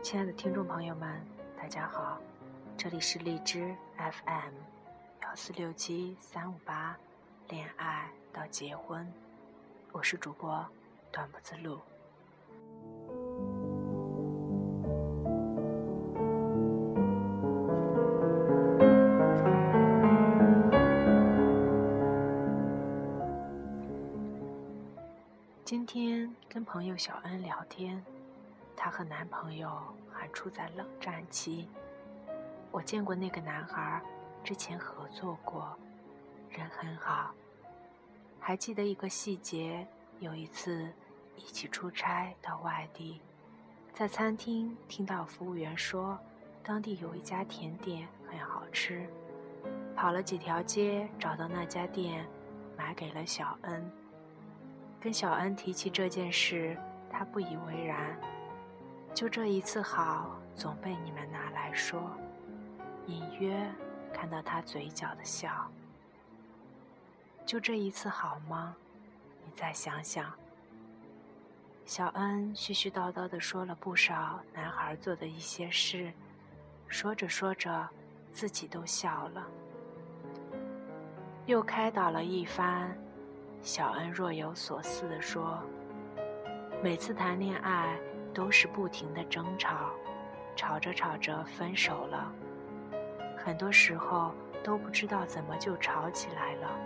亲爱的听众朋友们，大家好，这里是荔枝 FM 幺四六七三五八，恋爱到结婚，我是主播短不自路。今天跟朋友小恩聊天。她和男朋友还处在冷战期。我见过那个男孩，之前合作过，人很好。还记得一个细节，有一次一起出差到外地，在餐厅听到服务员说，当地有一家甜点很好吃，跑了几条街找到那家店，买给了小恩。跟小恩提起这件事，他不以为然。就这一次好，总被你们拿来说，隐约看到他嘴角的笑。就这一次好吗？你再想想。小恩絮絮叨叨的说了不少男孩做的一些事，说着说着，自己都笑了。又开导了一番，小恩若有所思的说：“每次谈恋爱。”都是不停的争吵，吵着吵着分手了。很多时候都不知道怎么就吵起来了。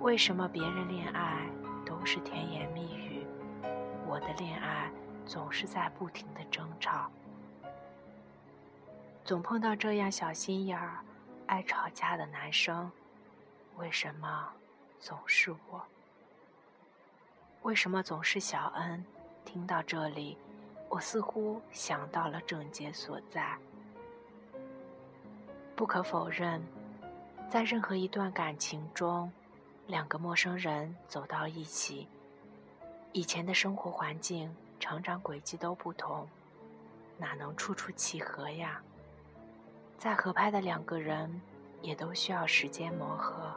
为什么别人恋爱都是甜言蜜语，我的恋爱总是在不停的争吵？总碰到这样小心眼儿、爱吵架的男生，为什么总是我？为什么总是小恩？听到这里，我似乎想到了症结所在。不可否认，在任何一段感情中，两个陌生人走到一起，以前的生活环境、成长轨迹都不同，哪能处处契合呀？再合拍的两个人，也都需要时间磨合。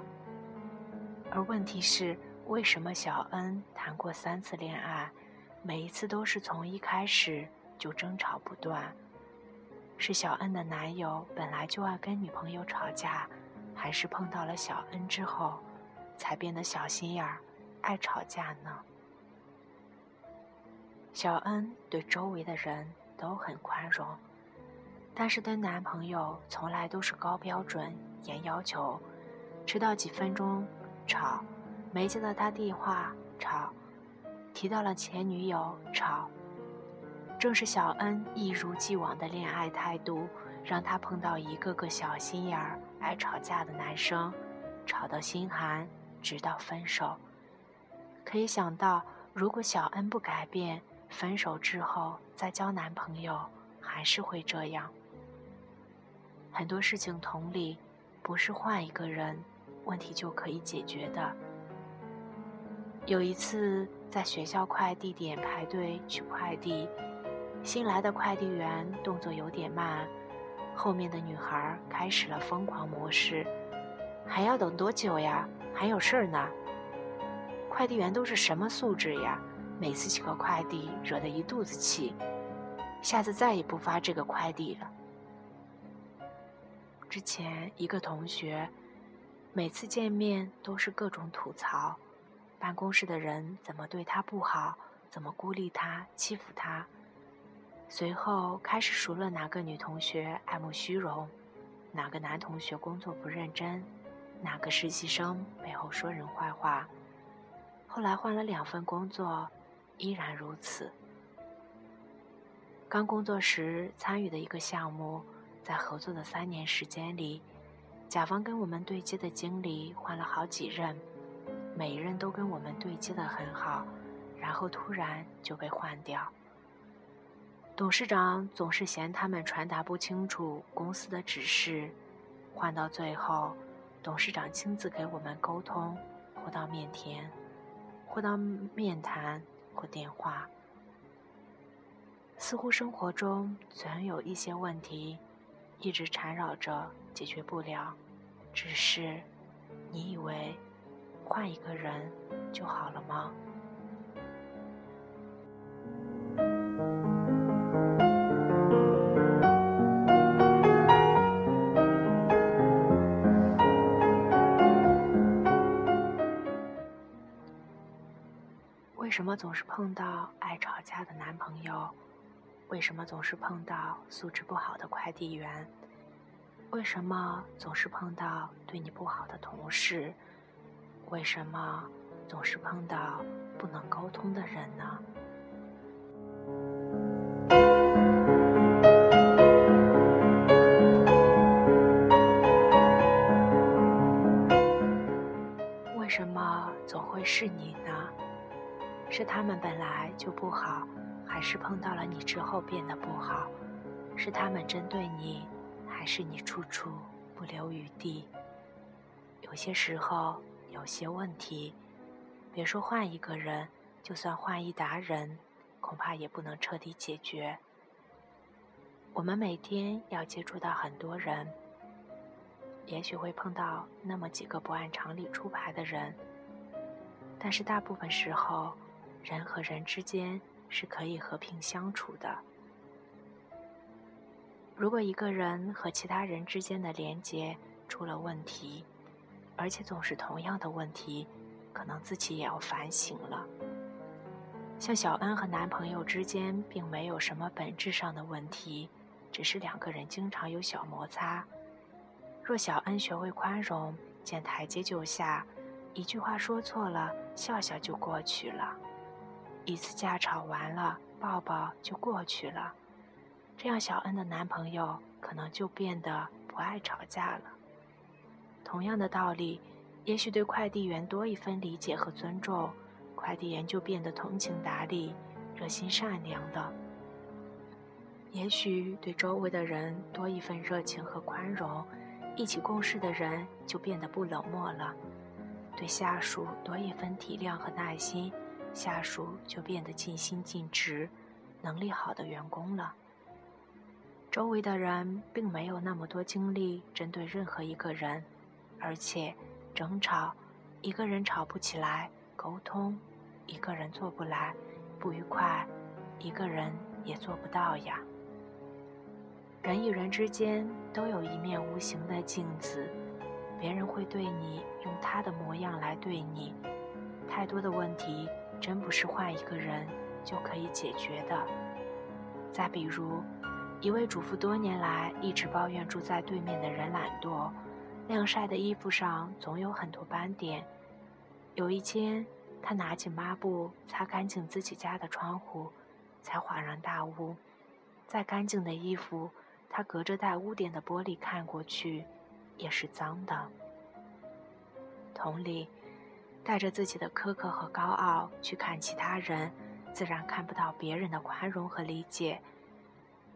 而问题是，为什么小恩谈过三次恋爱？每一次都是从一开始就争吵不断，是小恩的男友本来就爱跟女朋友吵架，还是碰到了小恩之后，才变得小心眼儿、爱吵架呢？小恩对周围的人都很宽容，但是对男朋友从来都是高标准、严要求，迟到几分钟吵，没接到他电话吵。提到了前女友，吵。正是小恩一如既往的恋爱态度，让他碰到一个个小心眼儿、爱吵架的男生，吵到心寒，直到分手。可以想到，如果小恩不改变，分手之后再交男朋友，还是会这样。很多事情同理，不是换一个人，问题就可以解决的。有一次。在学校快递点排队取快递，新来的快递员动作有点慢，后面的女孩开始了疯狂模式：“还要等多久呀？还有事儿呢？”快递员都是什么素质呀？每次取个快递惹得一肚子气，下次再也不发这个快递了。之前一个同学，每次见面都是各种吐槽。办公室的人怎么对他不好？怎么孤立他、欺负他？随后开始数落哪个女同学爱慕虚荣，哪个男同学工作不认真，哪个实习生背后说人坏话。后来换了两份工作，依然如此。刚工作时参与的一个项目，在合作的三年时间里，甲方跟我们对接的经理换了好几任。每一任都跟我们对接的很好，然后突然就被换掉。董事长总是嫌他们传达不清楚公司的指示，换到最后，董事长亲自给我们沟通，或到面谈，或到面谈，或电话。似乎生活中总有一些问题，一直缠绕着解决不了，只是你以为。换一个人就好了吗？为什么总是碰到爱吵架的男朋友？为什么总是碰到素质不好的快递员？为什么总是碰到对你不好的同事？为什么总是碰到不能沟通的人呢？为什么总会是你呢？是他们本来就不好，还是碰到了你之后变得不好？是他们针对你？还是你处处不留余地。有些时候，有些问题，别说换一个人，就算换一达人，恐怕也不能彻底解决。我们每天要接触到很多人，也许会碰到那么几个不按常理出牌的人，但是大部分时候，人和人之间是可以和平相处的。如果一个人和其他人之间的连接出了问题，而且总是同样的问题，可能自己也要反省了。像小恩和男朋友之间并没有什么本质上的问题，只是两个人经常有小摩擦。若小恩学会宽容，见台阶就下，一句话说错了，笑笑就过去了；一次架吵完了，抱抱就过去了。这样，小恩的男朋友可能就变得不爱吵架了。同样的道理，也许对快递员多一分理解和尊重，快递员就变得通情达理、热心善良的。也许对周围的人多一份热情和宽容，一起共事的人就变得不冷漠了。对下属多一分体谅和耐心，下属就变得尽心尽职、能力好的员工了。周围的人并没有那么多精力针对任何一个人，而且争吵，一个人吵不起来；沟通，一个人做不来；不愉快，一个人也做不到呀。人与人之间都有一面无形的镜子，别人会对你用他的模样来对你。太多的问题真不是换一个人就可以解决的。再比如。一位主妇多年来一直抱怨住在对面的人懒惰，晾晒的衣服上总有很多斑点。有一天，他拿起抹布擦干净自己家的窗户，才恍然大悟：再干净的衣服，他隔着带污点的玻璃看过去，也是脏的。同理，带着自己的苛刻和高傲去看其他人，自然看不到别人的宽容和理解。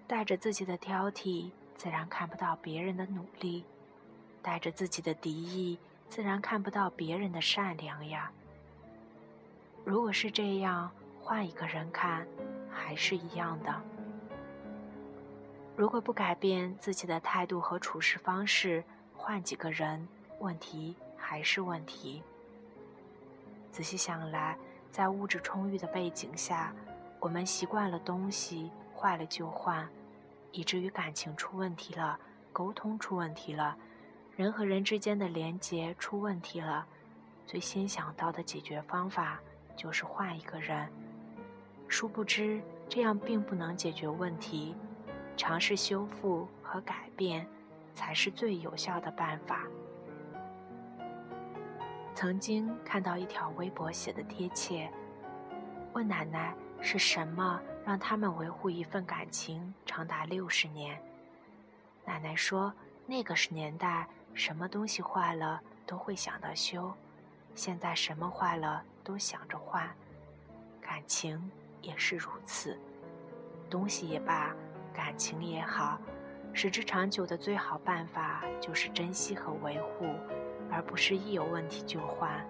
带着自己的挑剔，自然看不到别人的努力；带着自己的敌意，自然看不到别人的善良呀。如果是这样，换一个人看，还是一样的。如果不改变自己的态度和处事方式，换几个人，问题还是问题。仔细想来，在物质充裕的背景下，我们习惯了东西坏了就换。以至于感情出问题了，沟通出问题了，人和人之间的连结出问题了，最先想到的解决方法就是换一个人。殊不知，这样并不能解决问题，尝试修复和改变才是最有效的办法。曾经看到一条微博写的贴切，问奶奶是什么？让他们维护一份感情长达六十年。奶奶说：“那个是年代，什么东西坏了都会想到修；现在什么坏了都想着换，感情也是如此。东西也罢，感情也好，使之长久的最好办法就是珍惜和维护，而不是一有问题就换。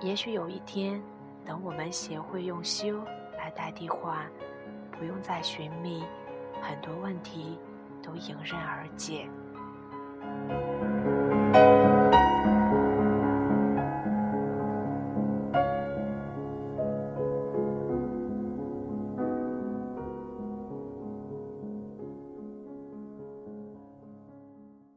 也许有一天，等我们学会用修。”来代替换，不用再寻觅，很多问题都迎刃而解。Thank you.